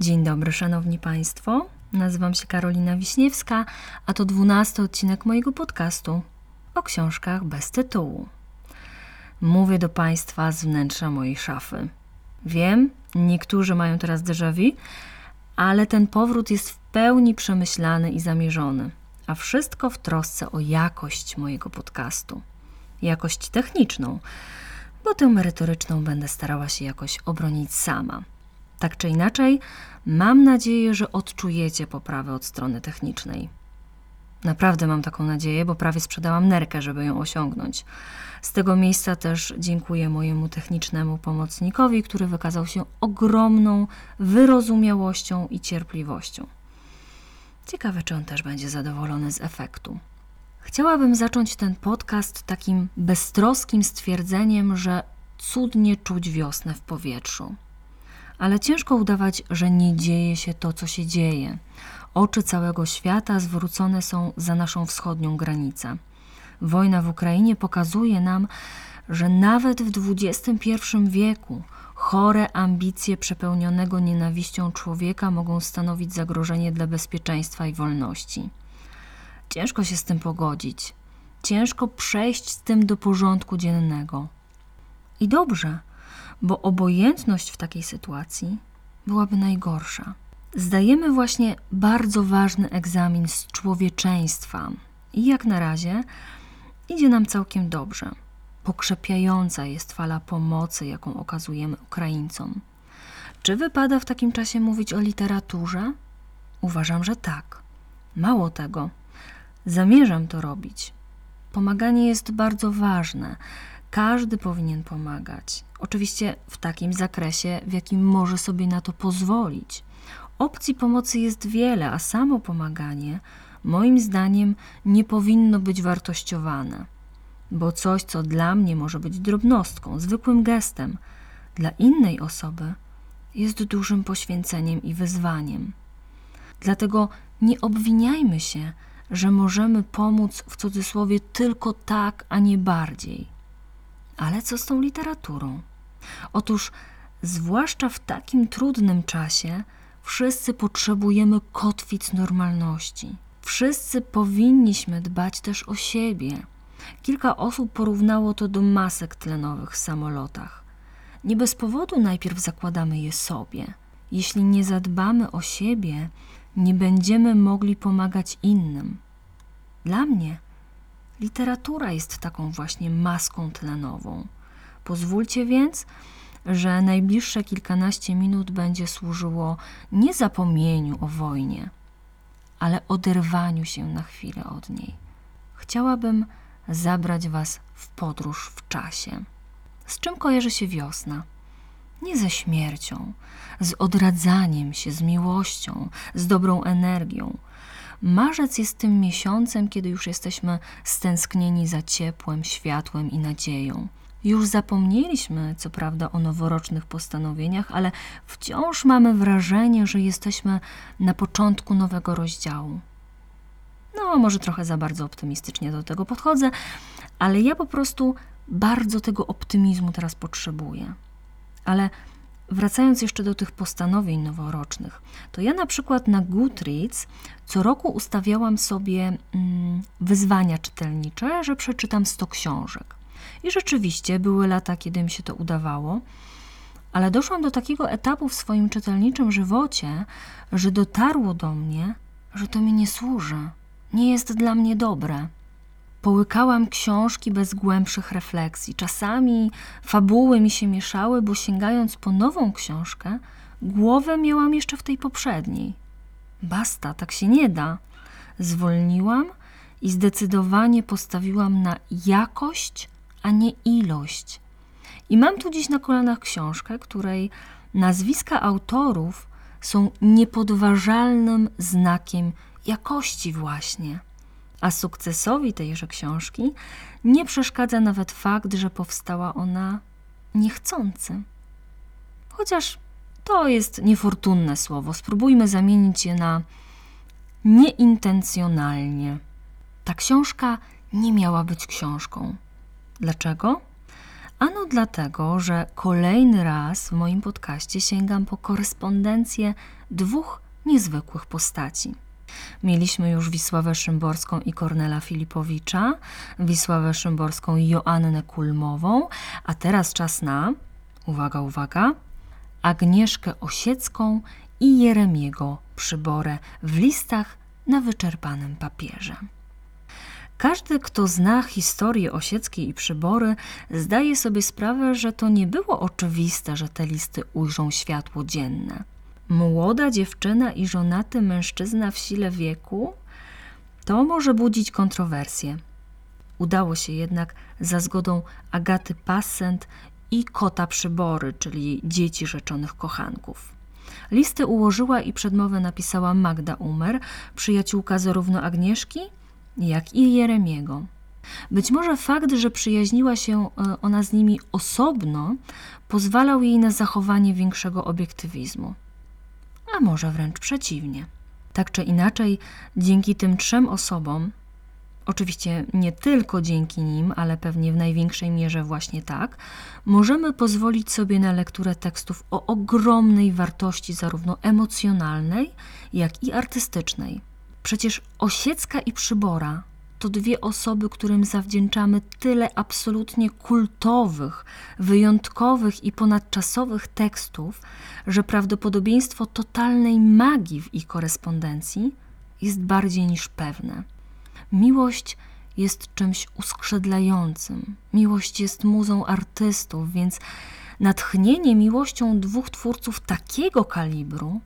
Dzień dobry, szanowni państwo. Nazywam się Karolina Wiśniewska, a to dwunasty odcinek mojego podcastu o książkach bez tytułu. Mówię do państwa z wnętrza mojej szafy. Wiem, niektórzy mają teraz déjà vu, ale ten powrót jest w pełni przemyślany i zamierzony, a wszystko w trosce o jakość mojego podcastu. Jakość techniczną, bo tę merytoryczną będę starała się jakoś obronić sama. Tak czy inaczej, mam nadzieję, że odczujecie poprawę od strony technicznej. Naprawdę mam taką nadzieję, bo prawie sprzedałam nerkę, żeby ją osiągnąć. Z tego miejsca też dziękuję mojemu technicznemu pomocnikowi, który wykazał się ogromną wyrozumiałością i cierpliwością. Ciekawe, czy on też będzie zadowolony z efektu. Chciałabym zacząć ten podcast takim beztroskim stwierdzeniem, że cudnie czuć wiosnę w powietrzu ale ciężko udawać, że nie dzieje się to, co się dzieje. Oczy całego świata zwrócone są za naszą wschodnią granicę. Wojna w Ukrainie pokazuje nam, że nawet w XXI wieku chore ambicje przepełnionego nienawiścią człowieka mogą stanowić zagrożenie dla bezpieczeństwa i wolności. Ciężko się z tym pogodzić, ciężko przejść z tym do porządku dziennego. I dobrze, bo obojętność w takiej sytuacji byłaby najgorsza. Zdajemy właśnie bardzo ważny egzamin z człowieczeństwa i jak na razie idzie nam całkiem dobrze. Pokrzepiająca jest fala pomocy, jaką okazujemy Ukraińcom. Czy wypada w takim czasie mówić o literaturze? Uważam, że tak. Mało tego, zamierzam to robić. Pomaganie jest bardzo ważne. Każdy powinien pomagać. Oczywiście w takim zakresie, w jakim może sobie na to pozwolić. Opcji pomocy jest wiele, a samo pomaganie, moim zdaniem, nie powinno być wartościowane, bo coś, co dla mnie może być drobnostką, zwykłym gestem, dla innej osoby jest dużym poświęceniem i wyzwaniem. Dlatego nie obwiniajmy się, że możemy pomóc w cudzysłowie tylko tak, a nie bardziej. Ale co z tą literaturą? Otóż, zwłaszcza w takim trudnym czasie, wszyscy potrzebujemy kotwic normalności. Wszyscy powinniśmy dbać też o siebie. Kilka osób porównało to do masek tlenowych w samolotach. Nie bez powodu najpierw zakładamy je sobie. Jeśli nie zadbamy o siebie, nie będziemy mogli pomagać innym. Dla mnie literatura jest taką właśnie maską tlenową. Pozwólcie więc, że najbliższe kilkanaście minut będzie służyło nie zapomnieniu o wojnie, ale oderwaniu się na chwilę od niej. Chciałabym zabrać Was w podróż w czasie. Z czym kojarzy się wiosna? Nie ze śmiercią, z odradzaniem się, z miłością, z dobrą energią. Marzec jest tym miesiącem, kiedy już jesteśmy stęsknieni za ciepłem, światłem i nadzieją. Już zapomnieliśmy, co prawda, o noworocznych postanowieniach, ale wciąż mamy wrażenie, że jesteśmy na początku nowego rozdziału. No, może trochę za bardzo optymistycznie do tego podchodzę, ale ja po prostu bardzo tego optymizmu teraz potrzebuję. Ale wracając jeszcze do tych postanowień noworocznych, to ja na przykład na Goodreads co roku ustawiałam sobie mm, wyzwania czytelnicze, że przeczytam 100 książek. I rzeczywiście były lata, kiedy mi się to udawało, ale doszłam do takiego etapu w swoim czytelniczym żywocie, że dotarło do mnie, że to mi nie służy, nie jest dla mnie dobre. Połykałam książki bez głębszych refleksji. Czasami fabuły mi się mieszały, bo sięgając po nową książkę, głowę miałam jeszcze w tej poprzedniej. Basta, tak się nie da. Zwolniłam i zdecydowanie postawiłam na jakość a nie ilość. I mam tu dziś na kolanach książkę, której nazwiska autorów są niepodważalnym znakiem jakości, właśnie. A sukcesowi tejże książki nie przeszkadza nawet fakt, że powstała ona niechcący. Chociaż to jest niefortunne słowo, spróbujmy zamienić je na nieintencjonalnie. Ta książka nie miała być książką. Dlaczego? Ano dlatego, że kolejny raz w moim podcaście sięgam po korespondencję dwóch niezwykłych postaci. Mieliśmy już Wisławę Szymborską i Kornela Filipowicza, Wisławę Szymborską i Joannę Kulmową, a teraz czas na, uwaga, uwaga, Agnieszkę Osiecką i Jeremiego Przyborę w listach na wyczerpanym papierze. Każdy, kto zna historię Osieckiej i Przybory, zdaje sobie sprawę, że to nie było oczywiste, że te listy ujrzą światło dzienne. Młoda dziewczyna i żonaty mężczyzna w sile wieku to może budzić kontrowersje. Udało się jednak za zgodą Agaty Passent i kota Przybory, czyli dzieci rzeczonych kochanków. Listy ułożyła i przedmowę napisała Magda Umer, przyjaciółka zarówno Agnieszki, jak i Jeremiego. Być może fakt, że przyjaźniła się e, ona z nimi osobno, pozwalał jej na zachowanie większego obiektywizmu. A może wręcz przeciwnie. Tak czy inaczej, dzięki tym trzem osobom, oczywiście nie tylko dzięki nim, ale pewnie w największej mierze właśnie tak, możemy pozwolić sobie na lekturę tekstów o ogromnej wartości, zarówno emocjonalnej, jak i artystycznej. Przecież Osiecka i Przybora to dwie osoby, którym zawdzięczamy tyle absolutnie kultowych, wyjątkowych i ponadczasowych tekstów, że prawdopodobieństwo totalnej magii w ich korespondencji jest bardziej niż pewne. Miłość jest czymś uskrzydlającym. Miłość jest muzą artystów, więc natchnienie miłością dwóch twórców takiego kalibru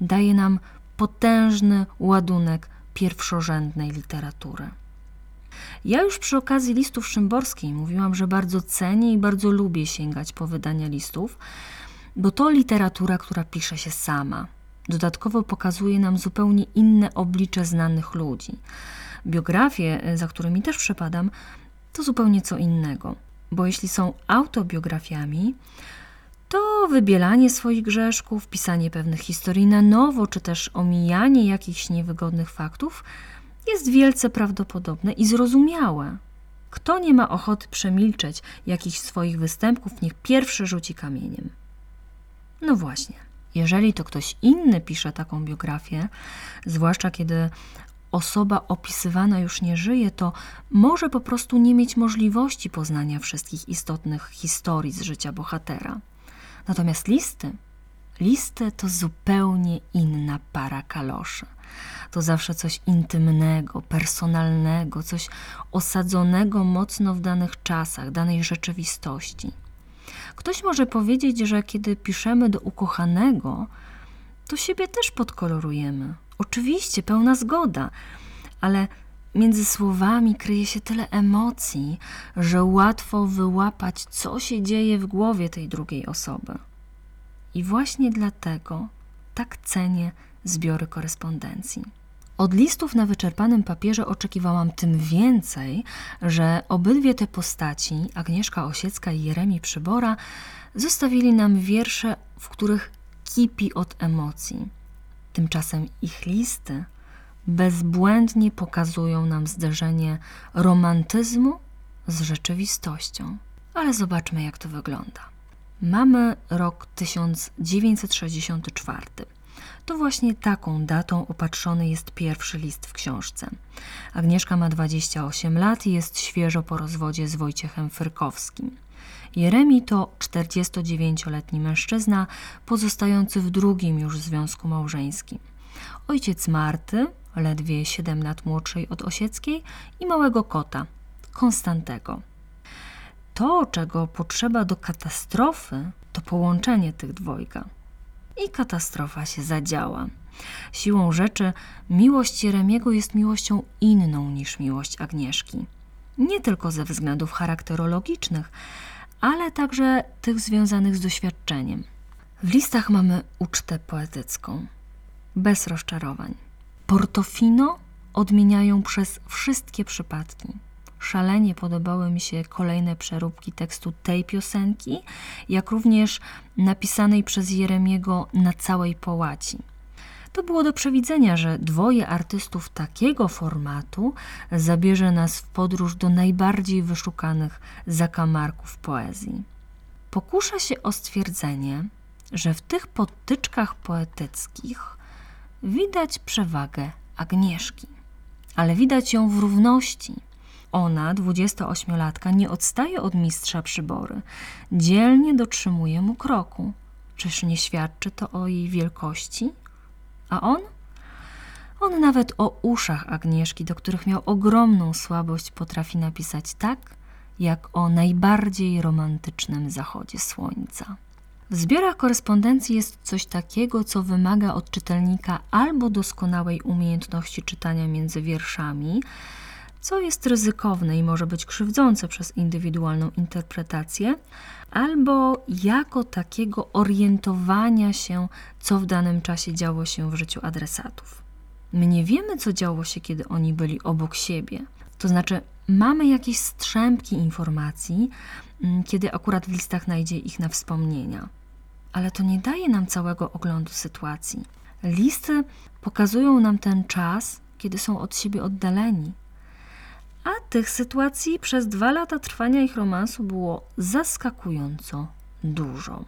daje nam potężny ładunek pierwszorzędnej literatury. Ja już przy okazji listów Szymborskiej mówiłam, że bardzo cenię i bardzo lubię sięgać po wydania listów, bo to literatura, która pisze się sama. Dodatkowo pokazuje nam zupełnie inne oblicze znanych ludzi. Biografie, za którymi też przepadam, to zupełnie co innego, bo jeśli są autobiografiami, to wybielanie swoich grzeszków, pisanie pewnych historii na nowo, czy też omijanie jakichś niewygodnych faktów jest wielce prawdopodobne i zrozumiałe. Kto nie ma ochoty przemilczeć jakichś swoich występków, niech pierwszy rzuci kamieniem. No właśnie, jeżeli to ktoś inny pisze taką biografię, zwłaszcza kiedy osoba opisywana już nie żyje, to może po prostu nie mieć możliwości poznania wszystkich istotnych historii z życia bohatera. Natomiast listy, listy to zupełnie inna para kaloszy. To zawsze coś intymnego, personalnego, coś osadzonego mocno w danych czasach, danej rzeczywistości. Ktoś może powiedzieć, że kiedy piszemy do ukochanego, to siebie też podkolorujemy. Oczywiście, pełna zgoda, ale między słowami kryje się tyle emocji, że łatwo wyłapać, co się dzieje w głowie tej drugiej osoby. I właśnie dlatego tak cenię zbiory korespondencji. Od listów na wyczerpanym papierze oczekiwałam tym więcej, że obydwie te postaci, Agnieszka Osiecka i Jeremi Przybora, zostawili nam wiersze, w których kipi od emocji. Tymczasem ich listy bezbłędnie pokazują nam zderzenie romantyzmu z rzeczywistością. Ale zobaczmy, jak to wygląda. Mamy rok 1964. To właśnie taką datą opatrzony jest pierwszy list w książce. Agnieszka ma 28 lat i jest świeżo po rozwodzie z Wojciechem Fyrkowskim. Jeremi to 49-letni mężczyzna pozostający w drugim już związku małżeńskim. Ojciec Marty, ledwie 7 lat młodszej od Osieckiej, i małego kota, Konstantego. To, czego potrzeba do katastrofy, to połączenie tych dwojga. I katastrofa się zadziała. Siłą rzeczy miłość Jeremiego jest miłością inną niż miłość Agnieszki. Nie tylko ze względów charakterologicznych, ale także tych związanych z doświadczeniem. W listach mamy ucztę poetycką, bez rozczarowań. Portofino odmieniają przez wszystkie przypadki. Szalenie podobały mi się kolejne przeróbki tekstu tej piosenki, jak również napisanej przez Jeremiego na całej połaci. To było do przewidzenia, że dwoje artystów takiego formatu zabierze nas w podróż do najbardziej wyszukanych zakamarków poezji. Pokusza się o stwierdzenie, że w tych potyczkach poetyckich widać przewagę Agnieszki, ale widać ją w równości. Ona, 28-latka, nie odstaje od mistrza przybory, dzielnie dotrzymuje mu kroku. Czyż nie świadczy to o jej wielkości? A on? On nawet o uszach Agnieszki, do których miał ogromną słabość, potrafi napisać tak, jak o najbardziej romantycznym zachodzie słońca. W zbiorach korespondencji jest coś takiego, co wymaga od czytelnika albo doskonałej umiejętności czytania między wierszami, co jest ryzykowne i może być krzywdzące przez indywidualną interpretację, albo jako takiego orientowania się, co w danym czasie działo się w życiu adresatów. My nie wiemy, co działo się, kiedy oni byli obok siebie. To znaczy, mamy jakieś strzępki informacji, mm, kiedy akurat w listach najdzie ich na wspomnienia. Ale to nie daje nam całego oglądu sytuacji. Listy pokazują nam ten czas, kiedy są od siebie oddaleni. A tych sytuacji przez dwa lata trwania ich romansu było zaskakująco dużo.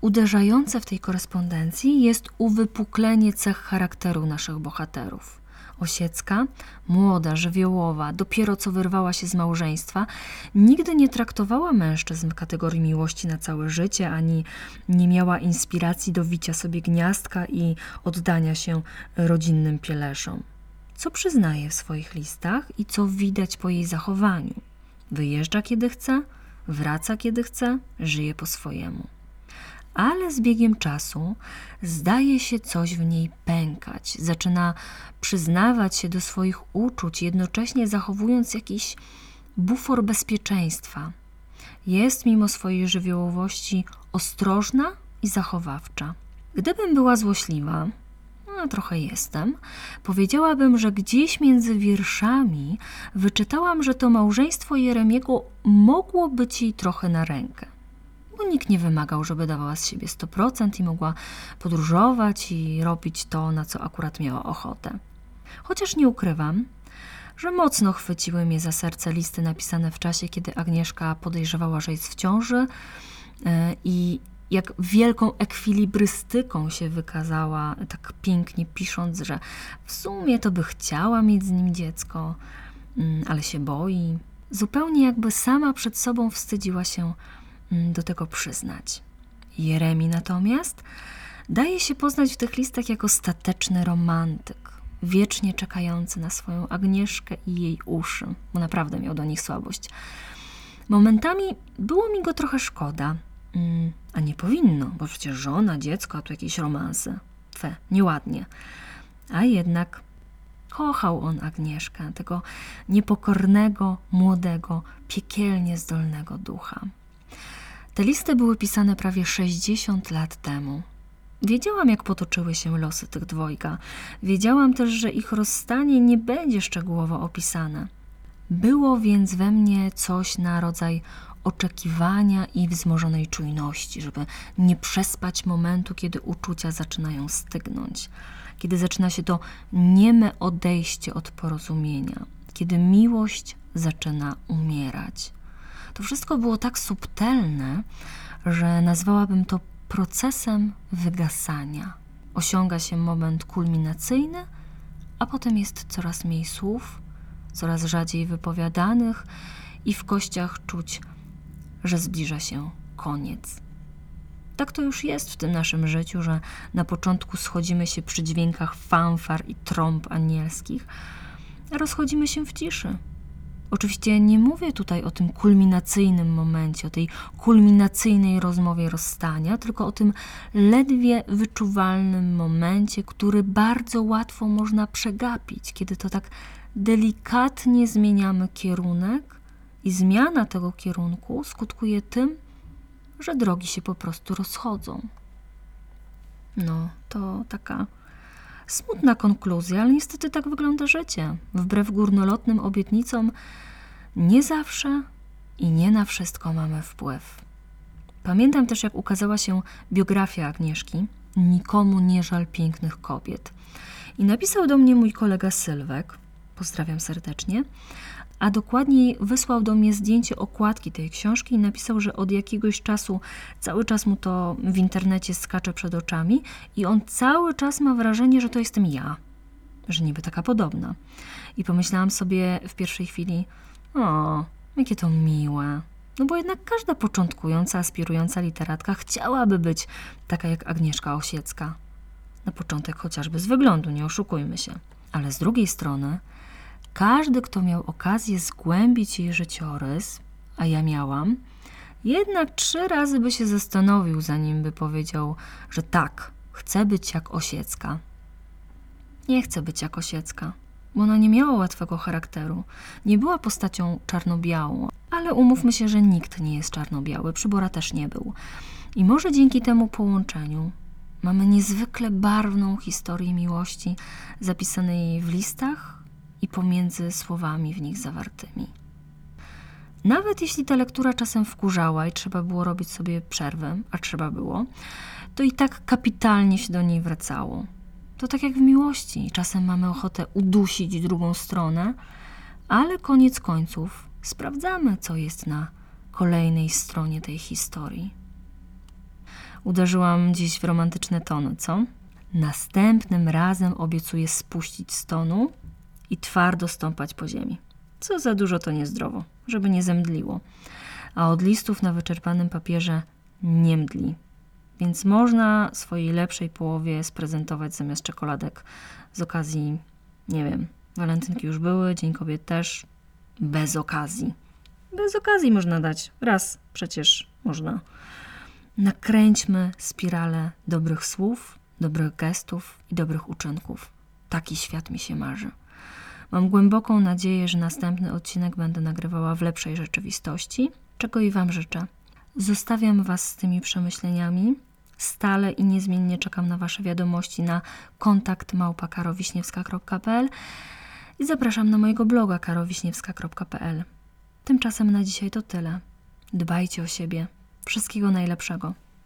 Uderzające w tej korespondencji jest uwypuklenie cech charakteru naszych bohaterów. Osiecka, młoda, żywiołowa, dopiero co wyrwała się z małżeństwa, nigdy nie traktowała mężczyzn w kategorii miłości na całe życie, ani nie miała inspiracji do wicia sobie gniazdka i oddania się rodzinnym pieleszom. Co przyznaje w swoich listach i co widać po jej zachowaniu. Wyjeżdża kiedy chce, wraca kiedy chce, żyje po swojemu ale z biegiem czasu zdaje się coś w niej pękać, zaczyna przyznawać się do swoich uczuć, jednocześnie zachowując jakiś bufor bezpieczeństwa. Jest mimo swojej żywiołowości ostrożna i zachowawcza. Gdybym była złośliwa, no trochę jestem, powiedziałabym, że gdzieś między wierszami wyczytałam, że to małżeństwo Jeremiego mogło być jej trochę na rękę bo nikt nie wymagał, żeby dawała z siebie 100% i mogła podróżować i robić to, na co akurat miała ochotę. Chociaż nie ukrywam, że mocno chwyciły mnie za serce listy napisane w czasie, kiedy Agnieszka podejrzewała, że jest w ciąży e, i jak wielką ekwilibrystyką się wykazała, tak pięknie pisząc, że w sumie to by chciała mieć z nim dziecko, mm, ale się boi. Zupełnie jakby sama przed sobą wstydziła się Mm, do tego przyznać. Jeremi natomiast daje się poznać w tych listach jako stateczny romantyk, wiecznie czekający na swoją Agnieszkę i jej uszy, bo naprawdę miał do nich słabość. Momentami było mi go trochę szkoda, mm, a nie powinno, bo przecież żona, dziecko, a tu jakieś romanse. Twe, nieładnie. A jednak kochał on Agnieszkę, tego niepokornego, młodego, piekielnie zdolnego ducha. Te listy były pisane prawie 60 lat temu. Wiedziałam, jak potoczyły się losy tych dwojga. Wiedziałam też, że ich rozstanie nie będzie szczegółowo opisane. Było więc we mnie coś na rodzaj oczekiwania i wzmożonej czujności, żeby nie przespać momentu, kiedy uczucia zaczynają stygnąć, kiedy zaczyna się to nieme odejście od porozumienia, kiedy miłość zaczyna umierać. To wszystko było tak subtelne, że nazwałabym to procesem wygasania. Osiąga się moment kulminacyjny, a potem jest coraz mniej słów, coraz rzadziej wypowiadanych i w kościach czuć, że zbliża się koniec. Tak to już jest w tym naszym życiu, że na początku schodzimy się przy dźwiękach fanfar i trąb anielskich, a rozchodzimy się w ciszy Oczywiście nie mówię tutaj o tym kulminacyjnym momencie, o tej kulminacyjnej rozmowie rozstania, tylko o tym ledwie wyczuwalnym momencie, który bardzo łatwo można przegapić, kiedy to tak delikatnie zmieniamy kierunek i zmiana tego kierunku skutkuje tym, że drogi się po prostu rozchodzą. No, to taka Smutna konkluzja, ale niestety tak wygląda życie. Wbrew górnolotnym obietnicom, nie zawsze i nie na wszystko mamy wpływ. Pamiętam też, jak ukazała się biografia Agnieszki. Nikomu nie żal pięknych kobiet. I napisał do mnie mój kolega Sylwek, pozdrawiam serdecznie, a dokładniej wysłał do mnie zdjęcie okładki tej książki i napisał, że od jakiegoś czasu cały czas mu to w internecie skacze przed oczami i on cały czas ma wrażenie, że to jestem ja, że niby taka podobna. I pomyślałam sobie w pierwszej chwili, o, jakie to miłe. No bo jednak każda początkująca, aspirująca literatka chciałaby być taka jak Agnieszka Osiecka. Na początek chociażby z wyglądu, nie oszukujmy się. Ale z drugiej strony, każdy, kto miał okazję zgłębić jej życiorys, a ja miałam, jednak trzy razy by się zastanowił, zanim by powiedział, że tak, chcę być jak Osiecka. Nie chcę być jak Osiecka, bo ona nie miała łatwego charakteru. Nie była postacią czarno-białą, ale umówmy się, że nikt nie jest czarno-biały, przybora też nie był. I może dzięki temu połączeniu mamy niezwykle barwną historię miłości zapisanej w listach i pomiędzy słowami w nich zawartymi. Nawet jeśli ta lektura czasem wkurzała i trzeba było robić sobie przerwę, a trzeba było, to i tak kapitalnie się do niej wracało. To tak jak w miłości, czasem mamy ochotę udusić drugą stronę, ale koniec końców sprawdzamy, co jest na kolejnej stronie tej historii. Uderzyłam dziś w romantyczne tony, co? Następnym razem obiecuję spuścić z tonu i twardo stąpać po ziemi. Co za dużo to niezdrowo, żeby nie zemdliło. A od listów na wyczerpanym papierze nie mdli. Więc można swojej lepszej połowie sprezentować zamiast czekoladek z okazji, nie wiem, walentynki już były, Dzień Kobiet też, bez okazji. Bez okazji można dać. Raz przecież można. Nakręćmy spiralę dobrych słów, dobrych gestów i dobrych uczynków. Taki świat mi się marzy. Mam głęboką nadzieję, że następny odcinek będę nagrywała w lepszej rzeczywistości, czego i Wam życzę. Zostawiam Was z tymi przemyśleniami. Stale i niezmiennie czekam na Wasze wiadomości na kontakt małpakarowiśniewska.pl i zapraszam na mojego bloga karowiśniewska.pl. Tymczasem na dzisiaj to tyle. Dbajcie o siebie. Wszystkiego najlepszego.